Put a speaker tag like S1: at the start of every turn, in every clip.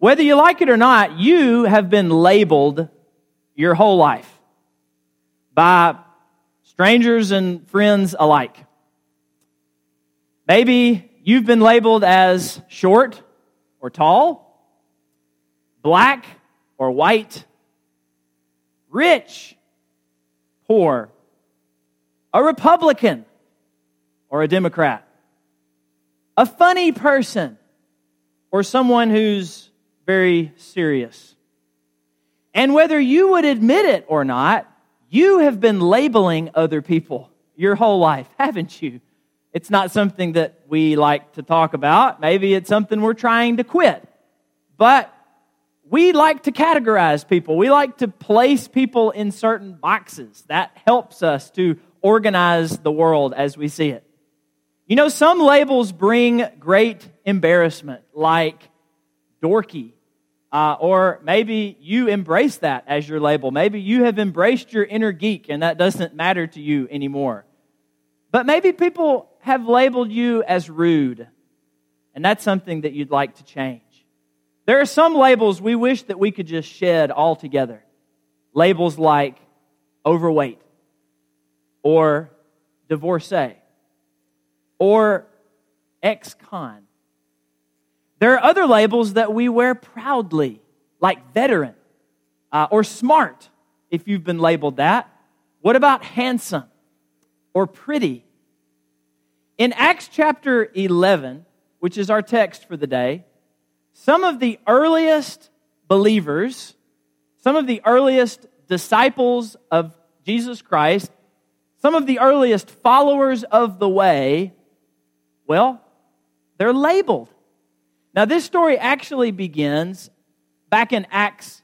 S1: Whether you like it or not, you have been labeled your whole life by strangers and friends alike. Maybe you've been labeled as short or tall, black or white, rich, poor, a Republican or a Democrat, a funny person or someone who's very serious. And whether you would admit it or not, you have been labeling other people your whole life, haven't you? It's not something that we like to talk about. Maybe it's something we're trying to quit. But we like to categorize people. We like to place people in certain boxes. That helps us to organize the world as we see it. You know, some labels bring great embarrassment, like dorky uh, or maybe you embrace that as your label. Maybe you have embraced your inner geek and that doesn't matter to you anymore. But maybe people have labeled you as rude, and that's something that you'd like to change. There are some labels we wish that we could just shed altogether. Labels like overweight, or divorcee, or ex con, there are other labels that we wear proudly, like veteran uh, or smart, if you've been labeled that. What about handsome or pretty? In Acts chapter 11, which is our text for the day, some of the earliest believers, some of the earliest disciples of Jesus Christ, some of the earliest followers of the way, well, they're labeled. Now, this story actually begins back in Acts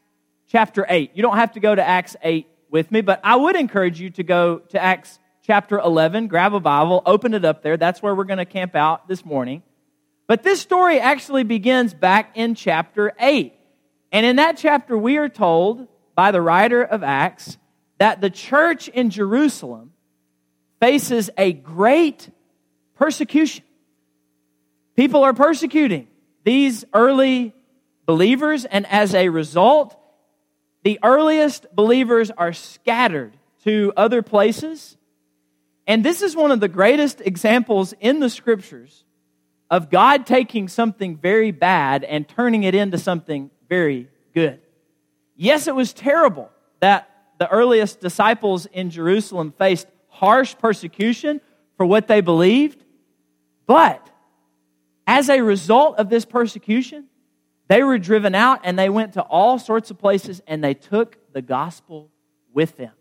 S1: chapter 8. You don't have to go to Acts 8 with me, but I would encourage you to go to Acts chapter 11, grab a Bible, open it up there. That's where we're going to camp out this morning. But this story actually begins back in chapter 8. And in that chapter, we are told by the writer of Acts that the church in Jerusalem faces a great persecution. People are persecuting these early believers, and as a result, the earliest believers are scattered to other places. And this is one of the greatest examples in the scriptures of God taking something very bad and turning it into something very good. Yes, it was terrible that the earliest disciples in Jerusalem faced harsh persecution for what they believed, but as a result of this persecution, they were driven out and they went to all sorts of places and they took the gospel with them.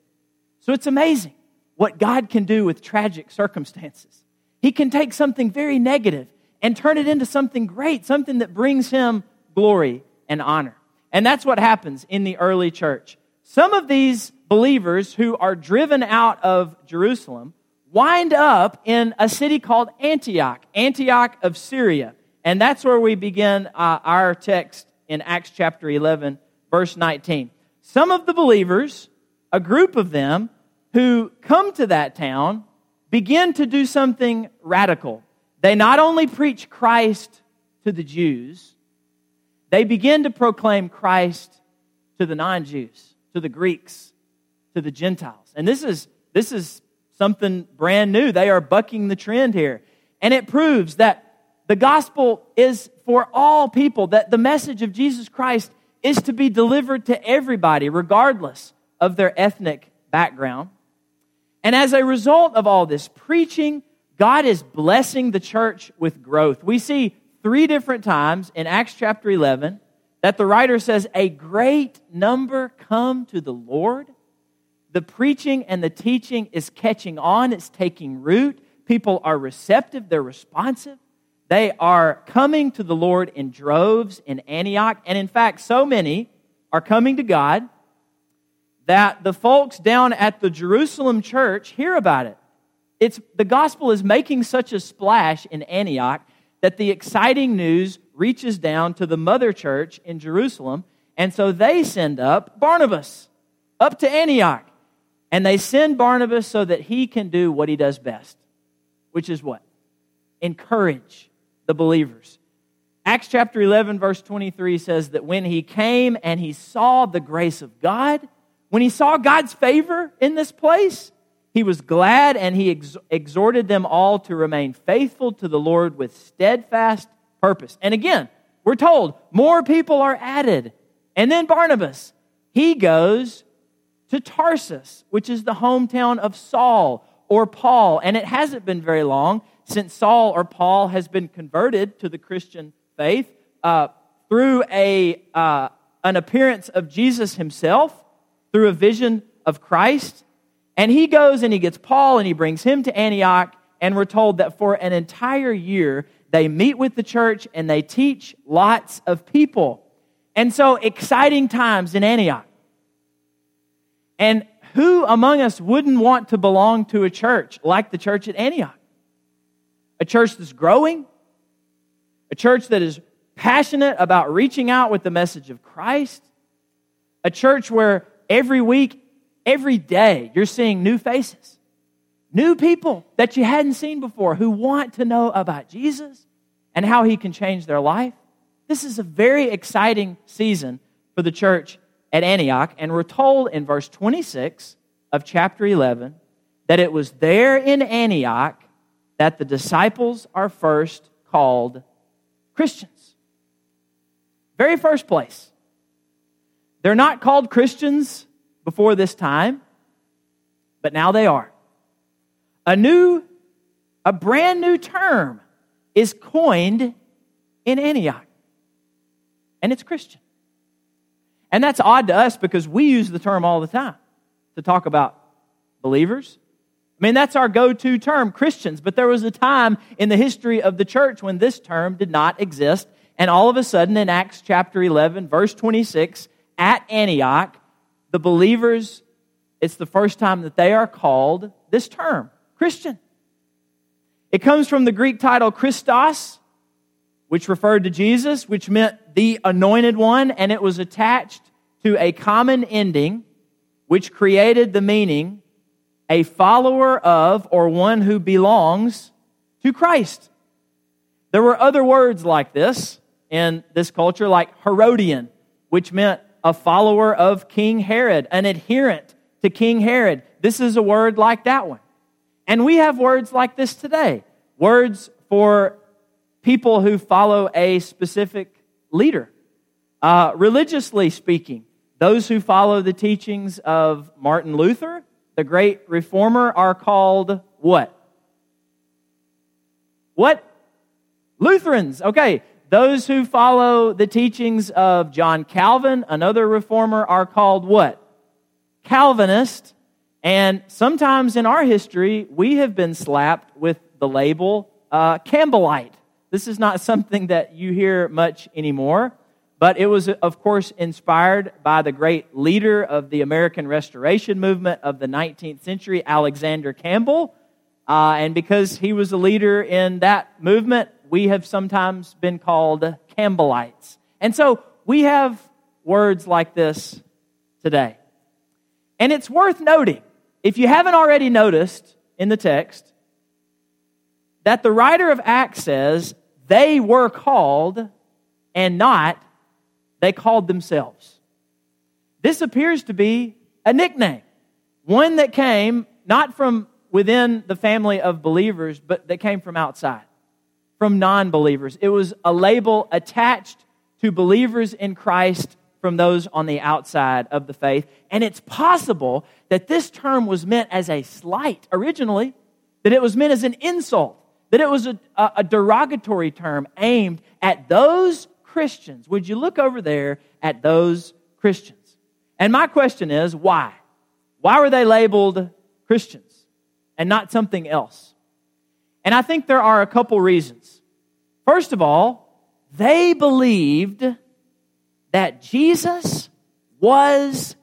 S1: So it's amazing what God can do with tragic circumstances. He can take something very negative and turn it into something great, something that brings him glory and honor. And that's what happens in the early church. Some of these believers who are driven out of Jerusalem wind up in a city called Antioch, Antioch of Syria. And that's where we begin uh, our text in Acts chapter 11, verse 19. Some of the believers, a group of them, who come to that town, begin to do something radical. They not only preach Christ to the Jews, they begin to proclaim Christ to the non Jews, to the Greeks, to the Gentiles. And this is, this is something brand new. They are bucking the trend here. And it proves that the gospel is for all people, that the message of Jesus Christ is to be delivered to everybody, regardless of their ethnic background. And as a result of all this preaching, God is blessing the church with growth. We see three different times in Acts chapter 11 that the writer says, A great number come to the Lord the preaching and the teaching is catching on, it's taking root. People are receptive, they're responsive. They are coming to the Lord in droves in Antioch. And in fact, so many are coming to God that the folks down at the Jerusalem church hear about it. It's, the gospel is making such a splash in Antioch that the exciting news reaches down to the mother church in Jerusalem. And so they send up Barnabas up to Antioch. And they send Barnabas so that he can do what he does best, which is what? Encourage the believers. Acts chapter 11, verse 23 says that when he came and he saw the grace of God, when he saw God's favor in this place, he was glad and he ex- exhorted them all to remain faithful to the Lord with steadfast purpose. And again, we're told more people are added. And then Barnabas, he goes to Tarsus, which is the hometown of Saul or Paul. And it hasn't been very long since Saul or Paul has been converted to the Christian faith uh, through a, uh, an appearance of Jesus himself, through a vision of Christ. And he goes and he gets Paul and he brings him to Antioch. And we're told that for an entire year, they meet with the church and they teach lots of people. And so, exciting times in Antioch. And who among us wouldn't want to belong to a church like the church at Antioch? A church that's growing, a church that is passionate about reaching out with the message of Christ, a church where every week, every day, you're seeing new faces, new people that you hadn't seen before who want to know about Jesus and how he can change their life. This is a very exciting season for the church at Antioch, and we're told in verse 26 of chapter 11 that it was there in Antioch that the disciples are first called Christians. Very first place. They're not called Christians before this time, but now they are. A new, a brand new term is coined in Antioch, and it's Christian. And that's odd to us because we use the term all the time to talk about believers I mean, that's our go to term, Christians. But there was a time in the history of the church when this term did not exist. And all of a sudden, in Acts chapter 11, verse 26, at Antioch, the believers, it's the first time that they are called this term, Christian. It comes from the Greek title Christos, which referred to Jesus, which meant the anointed one, and it was attached to a common ending, which created the meaning a follower of or one who belongs to Christ. There were other words like this in this culture, like Herodian, which meant a follower of King Herod, an adherent to King Herod. This is a word like that one. And we have words like this today words for people who follow a specific leader. Uh, religiously speaking, those who follow the teachings of Martin Luther, the great reformer, are called what? What? Lutherans. Okay. Those who follow the teachings of John Calvin, another reformer, are called what? Calvinist. And sometimes in our history, we have been slapped with the label uh, Campbellite. This is not something that you hear much anymore. But it was, of course, inspired by the great leader of the American Restoration movement of the 19th century, Alexander Campbell. Uh, and because he was a leader in that movement, we have sometimes been called Campbellites. And so we have words like this today. And it's worth noting, if you haven't already noticed in the text, that the writer of Acts says they were called and not they called themselves. This appears to be a nickname, one that came not from within the family of believers, but that came from outside, from non believers. It was a label attached to believers in Christ from those on the outside of the faith. And it's possible that this term was meant as a slight originally, that it was meant as an insult, that it was a, a derogatory term aimed at those Christians. Would you look over there at those Christians? And my question is, why? Why were they labeled Christians and not something else? And I think there are a couple reasons. First of all, they believed that Jesus was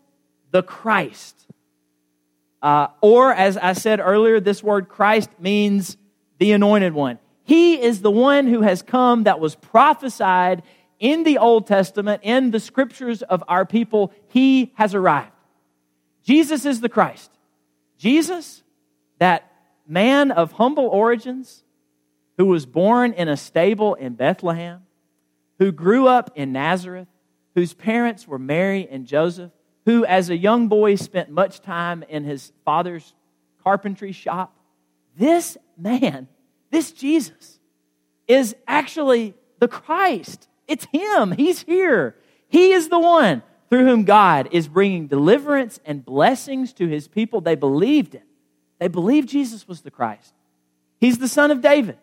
S1: the Christ. Uh, or, as I said earlier, this word Christ means the anointed one. He is the one who has come that was prophesied in the Old Testament, in the scriptures of our people, he has arrived. Jesus is the Christ. Jesus, that man of humble origins, who was born in a stable in Bethlehem, who grew up in Nazareth, whose parents were Mary and Joseph, who as a young boy spent much time in his father's carpentry shop. This man, this Jesus, is actually the Christ. It's him. He's here. He is the one through whom God is bringing deliverance and blessings to his people. They believed it. They believed Jesus was the Christ. He's the son of David.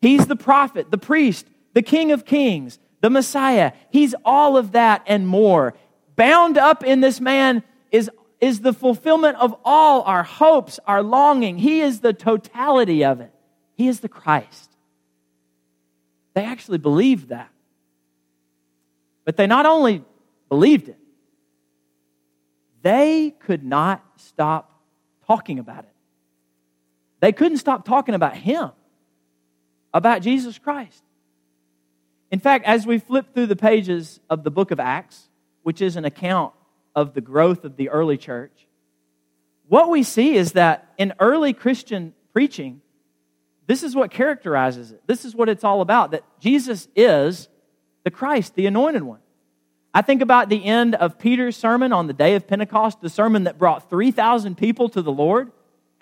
S1: He's the prophet, the priest, the king of kings, the Messiah. He's all of that and more. Bound up in this man is, is the fulfillment of all our hopes, our longing. He is the totality of it. He is the Christ. They actually believed that. But they not only believed it, they could not stop talking about it. They couldn't stop talking about Him, about Jesus Christ. In fact, as we flip through the pages of the book of Acts, which is an account of the growth of the early church, what we see is that in early Christian preaching, this is what characterizes it. This is what it's all about that Jesus is the Christ, the anointed one. I think about the end of Peter's sermon on the day of Pentecost, the sermon that brought 3,000 people to the Lord,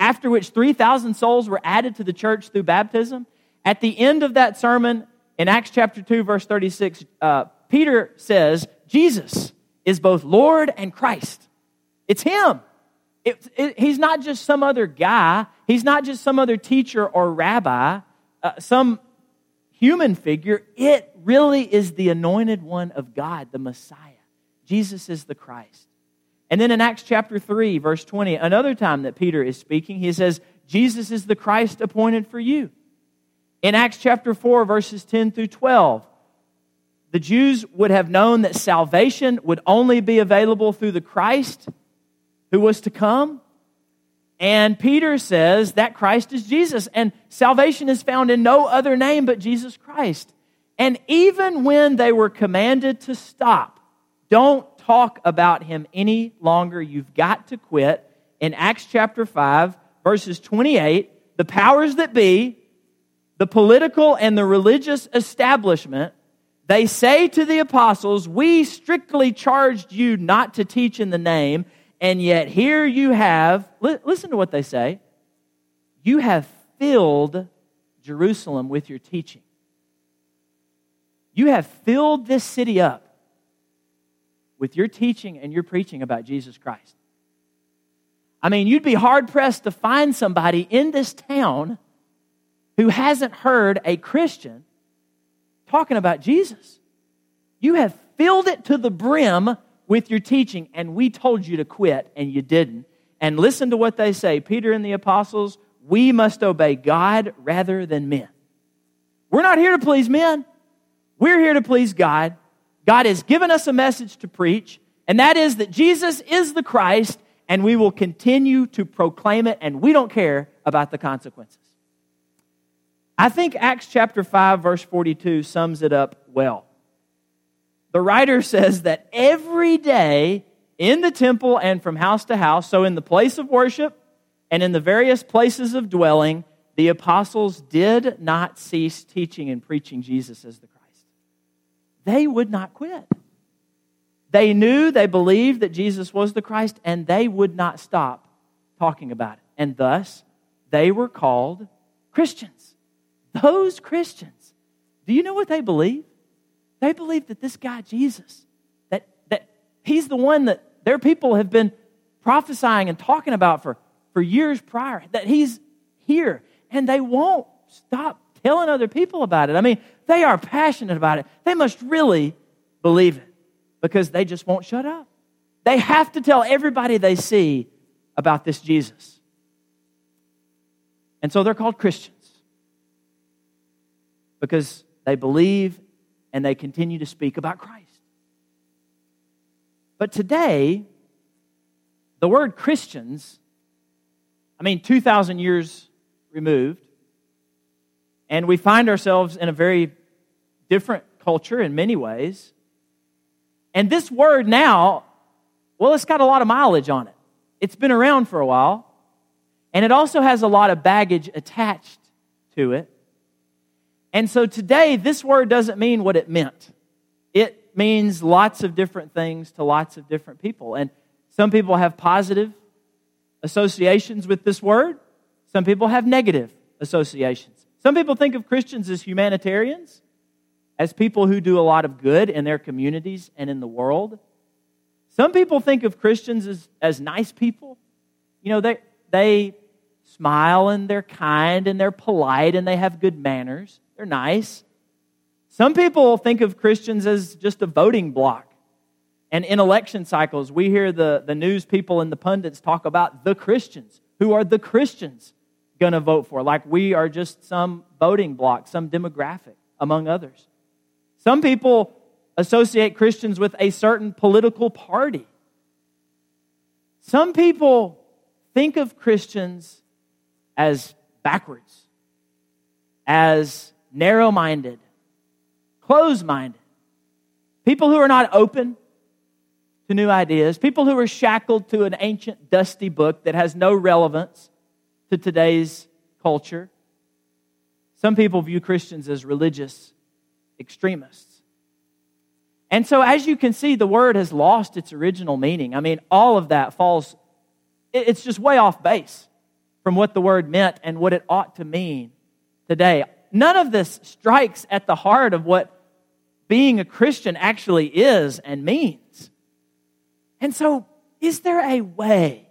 S1: after which 3,000 souls were added to the church through baptism. At the end of that sermon, in Acts chapter 2, verse 36, uh, Peter says, Jesus is both Lord and Christ. It's Him. It, it, he's not just some other guy. He's not just some other teacher or rabbi, uh, some human figure. It really is the anointed one of God, the Messiah. Jesus is the Christ. And then in Acts chapter 3, verse 20, another time that Peter is speaking, he says, Jesus is the Christ appointed for you. In Acts chapter 4, verses 10 through 12, the Jews would have known that salvation would only be available through the Christ who was to come. And Peter says that Christ is Jesus, and salvation is found in no other name but Jesus Christ. And even when they were commanded to stop, don't talk about him any longer, you've got to quit. In Acts chapter 5, verses 28, the powers that be, the political and the religious establishment, they say to the apostles, We strictly charged you not to teach in the name, and yet here you have, listen to what they say, you have filled Jerusalem with your teaching. You have filled this city up with your teaching and your preaching about Jesus Christ. I mean, you'd be hard pressed to find somebody in this town who hasn't heard a Christian talking about Jesus. You have filled it to the brim with your teaching, and we told you to quit, and you didn't. And listen to what they say Peter and the apostles, we must obey God rather than men. We're not here to please men, we're here to please God. God has given us a message to preach, and that is that Jesus is the Christ, and we will continue to proclaim it, and we don't care about the consequences. I think Acts chapter 5, verse 42 sums it up well. The writer says that every day in the temple and from house to house, so in the place of worship and in the various places of dwelling, the apostles did not cease teaching and preaching Jesus as the Christ. They would not quit. They knew, they believed that Jesus was the Christ, and they would not stop talking about it. And thus, they were called Christians. Those Christians, do you know what they believe? They believe that this guy, Jesus, that, that he's the one that their people have been prophesying and talking about for, for years prior, that he's here. And they won't stop telling other people about it. I mean, they are passionate about it. They must really believe it because they just won't shut up. They have to tell everybody they see about this Jesus. And so they're called Christians because they believe and they continue to speak about Christ. But today, the word Christians, I mean, 2,000 years removed, and we find ourselves in a very different culture in many ways. And this word now, well, it's got a lot of mileage on it. It's been around for a while, and it also has a lot of baggage attached to it. And so today, this word doesn't mean what it meant it means lots of different things to lots of different people. And some people have positive associations with this word, some people have negative associations. Some people think of Christians as humanitarians, as people who do a lot of good in their communities and in the world. Some people think of Christians as, as nice people. You know, they, they smile and they're kind and they're polite and they have good manners. They're nice. Some people think of Christians as just a voting block. And in election cycles, we hear the, the news people and the pundits talk about the Christians. Who are the Christians going to vote for? Like we are just some voting block, some demographic, among others. Some people associate Christians with a certain political party. Some people think of Christians as backwards, as narrow minded, closed minded, people who are not open to new ideas, people who are shackled to an ancient, dusty book that has no relevance to today's culture. Some people view Christians as religious extremists. And so, as you can see, the word has lost its original meaning. I mean, all of that falls, it's just way off base from what the word meant and what it ought to mean today. None of this strikes at the heart of what being a Christian actually is and means. And so, is there a way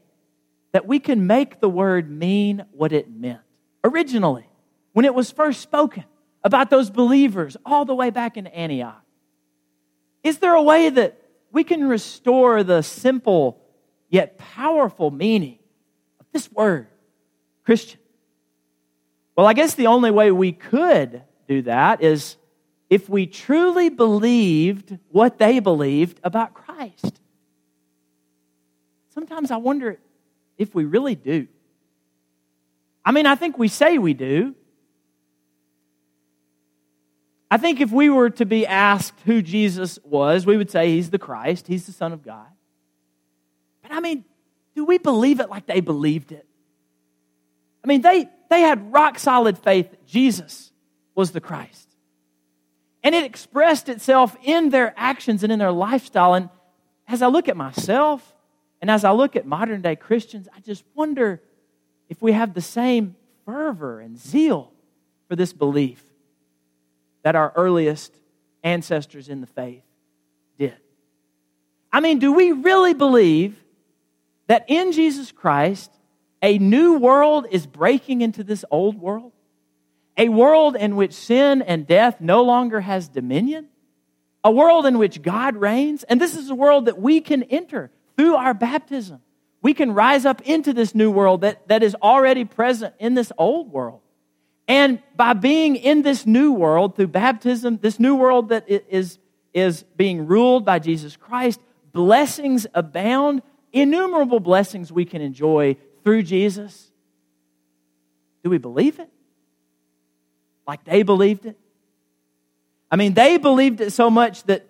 S1: that we can make the word mean what it meant originally when it was first spoken about those believers all the way back in Antioch? Is there a way that we can restore the simple yet powerful meaning of this word, Christian? Well, I guess the only way we could do that is if we truly believed what they believed about Christ. Sometimes I wonder if we really do. I mean, I think we say we do. I think if we were to be asked who Jesus was, we would say he's the Christ, he's the Son of God. But I mean, do we believe it like they believed it? I mean, they, they had rock solid faith that Jesus was the Christ. And it expressed itself in their actions and in their lifestyle. And as I look at myself and as I look at modern day Christians, I just wonder if we have the same fervor and zeal for this belief that our earliest ancestors in the faith did. I mean, do we really believe that in Jesus Christ, a new world is breaking into this old world? a world in which sin and death no longer has dominion, a world in which God reigns, and this is a world that we can enter through our baptism. We can rise up into this new world that, that is already present in this old world. And by being in this new world through baptism, this new world that is, is being ruled by Jesus Christ, blessings abound, innumerable blessings we can enjoy through Jesus. Do we believe it? like they believed it. I mean, they believed it so much that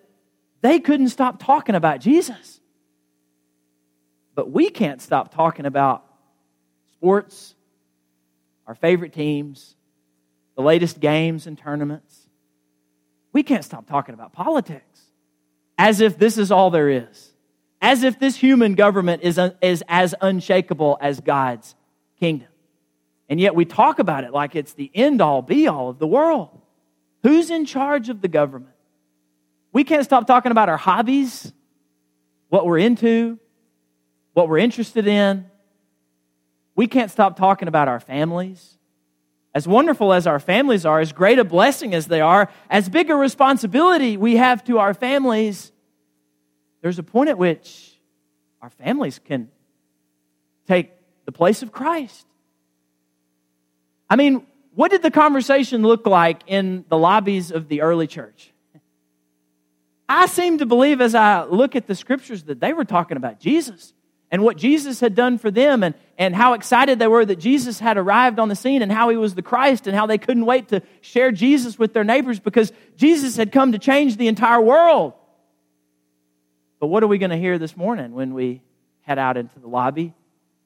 S1: they couldn't stop talking about Jesus. But we can't stop talking about sports, our favorite teams, the latest games and tournaments. We can't stop talking about politics as if this is all there is, as if this human government is, is as unshakable as God's kingdom. And yet we talk about it like it's the end all be all of the world. Who's in charge of the government? We can't stop talking about our hobbies, what we're into, what we're interested in. We can't stop talking about our families. As wonderful as our families are, as great a blessing as they are, as big a responsibility we have to our families, there's a point at which our families can take the place of Christ. I mean, what did the conversation look like in the lobbies of the early church? I seem to believe as I look at the scriptures that they were talking about Jesus and what Jesus had done for them and, and how excited they were that Jesus had arrived on the scene and how he was the Christ and how they couldn't wait to share Jesus with their neighbors because Jesus had come to change the entire world. But what are we going to hear this morning when we head out into the lobby,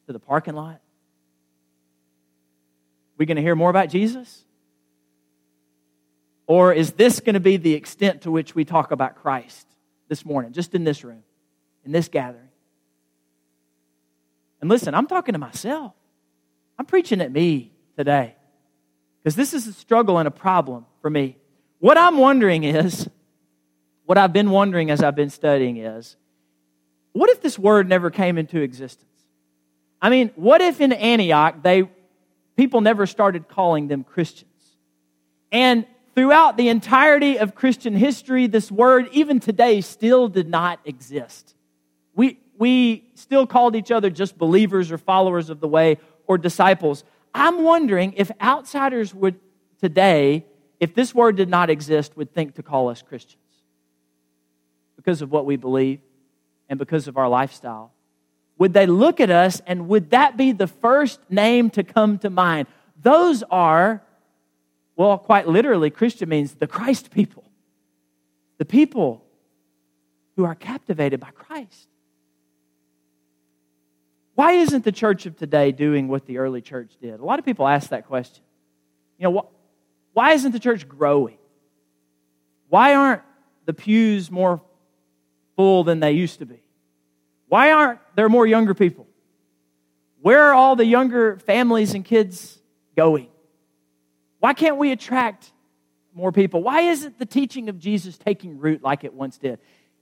S1: to the parking lot? we going to hear more about Jesus? Or is this going to be the extent to which we talk about Christ this morning, just in this room, in this gathering? And listen, I'm talking to myself. I'm preaching at me today because this is a struggle and a problem for me. What I'm wondering is, what I've been wondering as I've been studying is, what if this word never came into existence? I mean, what if in Antioch they people never started calling them Christians? And throughout the entirety of Christian history, this word, even today, still did not exist. We, we still called each other just believers or followers of the way or disciples. I'm wondering if outsiders would today, if this word did not exist, would think to call us Christians because of what we believe and because of our lifestyle. Would they look at us and would that be the first name to come to mind? Those are, well, quite literally, Christian means the Christ people, the people who are captivated by Christ. Why isn't the church of today doing what the early church did? A lot of people ask that question. You know, why isn't the church growing? Why aren't the pews more full than they used to be? Why aren't there more younger people? Where are all the younger families and kids going? Why can't we attract more people? Why isn't the teaching of Jesus taking root like it once did?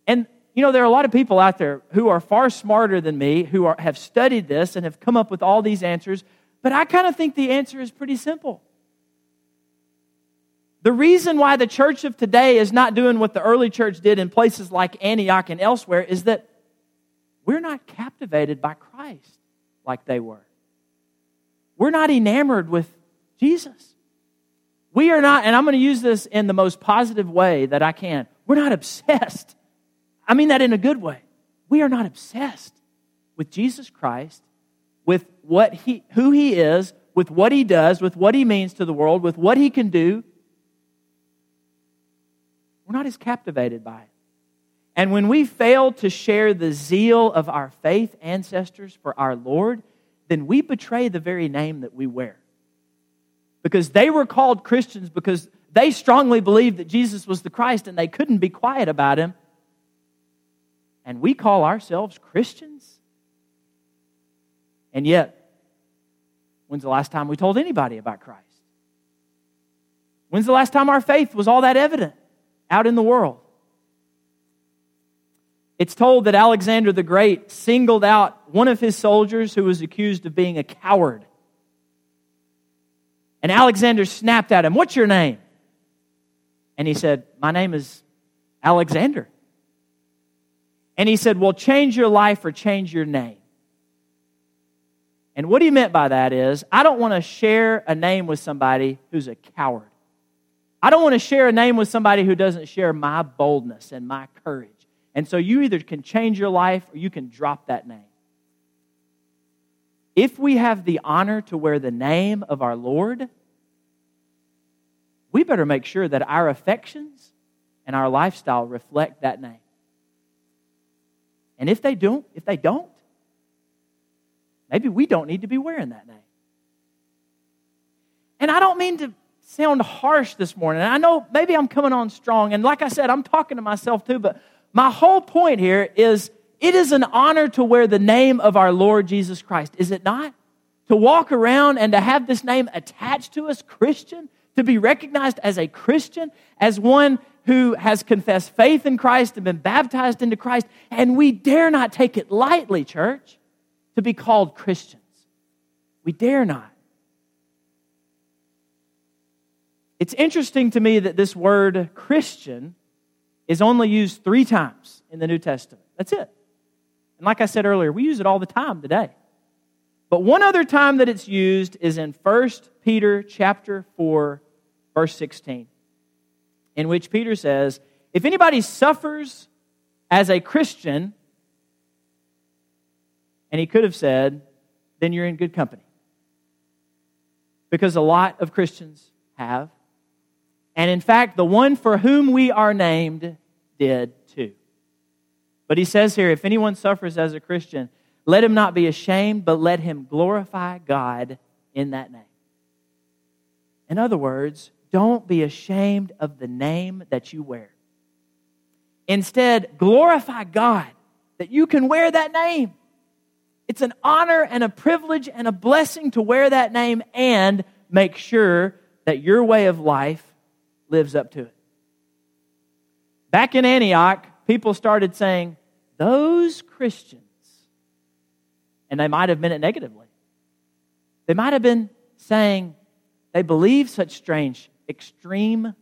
S1: And you know, there are a lot of people out there who are far smarter than me, who are, have studied this and have come up with all these answers, but I kind of think the answer is pretty simple. The reason why the church of today is not doing what the early church did in places like Antioch and elsewhere is that we're not captivated by Christ like they were. We're not enamored with Jesus. We are not, and I'm going to use this in the most positive way that I can. We're not obsessed I mean that in a good way. We are not obsessed with Jesus Christ, with what he, who he is, with what he does, with what he means to the world, with what he can do. We're not as captivated by it. And when we fail to share the zeal of our faith ancestors for our Lord, then we betray the very name that we wear. Because they were called Christians because they strongly believed that Jesus was the Christ and they couldn't be quiet about him and we call ourselves Christians? And yet, when's the last time we told anybody about Christ? When's the last time our faith was all that evident out in the world? It's told that Alexander the Great singled out one of his soldiers who was accused of being a coward. And Alexander snapped at him, What's your name? And he said, My name is Alexander. And he said, Well, change your life or change your name. And what he meant by that is, I don't want to share a name with somebody who's a coward. I don't want to share a name with somebody who doesn't share my boldness and my courage. And so you either can change your life or you can drop that name. If we have the honor to wear the name of our Lord, we better make sure that our affections and our lifestyle reflect that name. And if they don't, if they don't, maybe we don't need to be wearing that name. And I don't mean to sound harsh this morning. I know maybe I'm coming on strong. And like I said, I'm talking to myself too, but my whole point here is it is an honor to wear the name of our Lord Jesus Christ, is it not? To walk around and to have this name attached to us, Christian, to be recognized as a Christian, as one who has confessed faith in Christ and been baptized into Christ, and we dare not take it lightly, church, to be called Christians. We dare not. It's interesting to me that this word Christian is only used three times in the New Testament. That's it. And like I said earlier, we use it all the time today. But one other time that it's used is in 1 Peter chapter 4 verse 16 in which Peter says, If anybody suffers as a Christian, and he could have said, then you're in good company. Because a lot of Christians have. And in fact, the one for whom we are named did too. But he says here if anyone suffers as a Christian, let him not be ashamed, but let him glorify God in that name. In other words, don't be ashamed of the name that you wear. Instead, glorify God that you can wear that name. It's an honor and a privilege and a blessing to wear that name and make sure that your way of life lives up to it. Back in Antioch, people started saying, Those Christians, and they might have meant it negatively. They might have been saying they believe such strange, extreme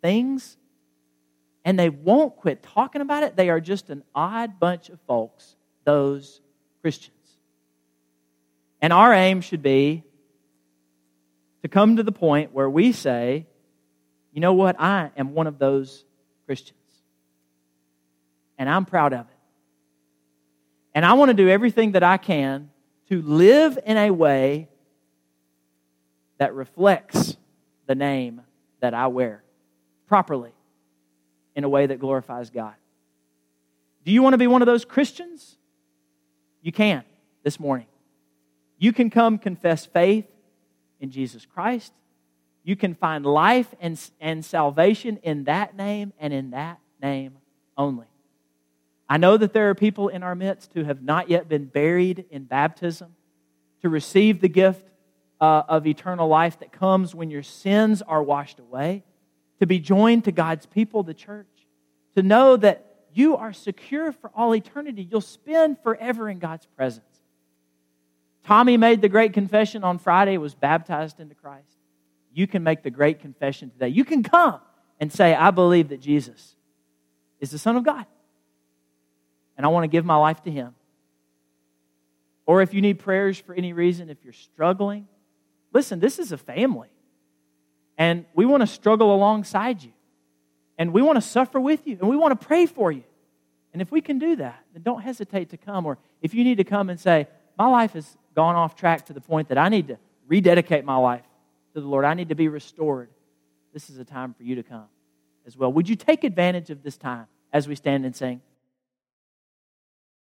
S1: things, and they won't quit talking about it. They are just an odd bunch of folks, those Christians. And our aim should be to come to the point where we say, you know what? I am one of those Christians. And I'm proud of it. And I want to do everything that I can to live in a way that reflects the name that I wear properly in a way that glorifies God. Do you want to be one of those Christians? You can this morning. You can come confess faith in Jesus Christ. You can find life and, and salvation in that name and in that name only. I know that there are people in our midst who have not yet been buried in baptism to receive the gift uh, of eternal life that comes when your sins are washed away, to be joined to God's people, the church, to know that you are secure for all eternity. You'll spend forever in God's presence. Tommy made the great confession on Friday, was baptized into Christ. You can make the great confession today. You can come and say, I believe that Jesus is the Son of God. And I want to give my life to Him. Or if you need prayers for any reason, if you're struggling, listen, this is a family. And we want to struggle alongside you. And we want to suffer with you. And we want to pray for you. And if we can do that, then don't hesitate to come. Or if you need to come and say, My life has gone off track to the point that I need to rededicate my life to the Lord, I need to be restored, this is a time for you to come as well. Would you take advantage of this time as we stand and sing?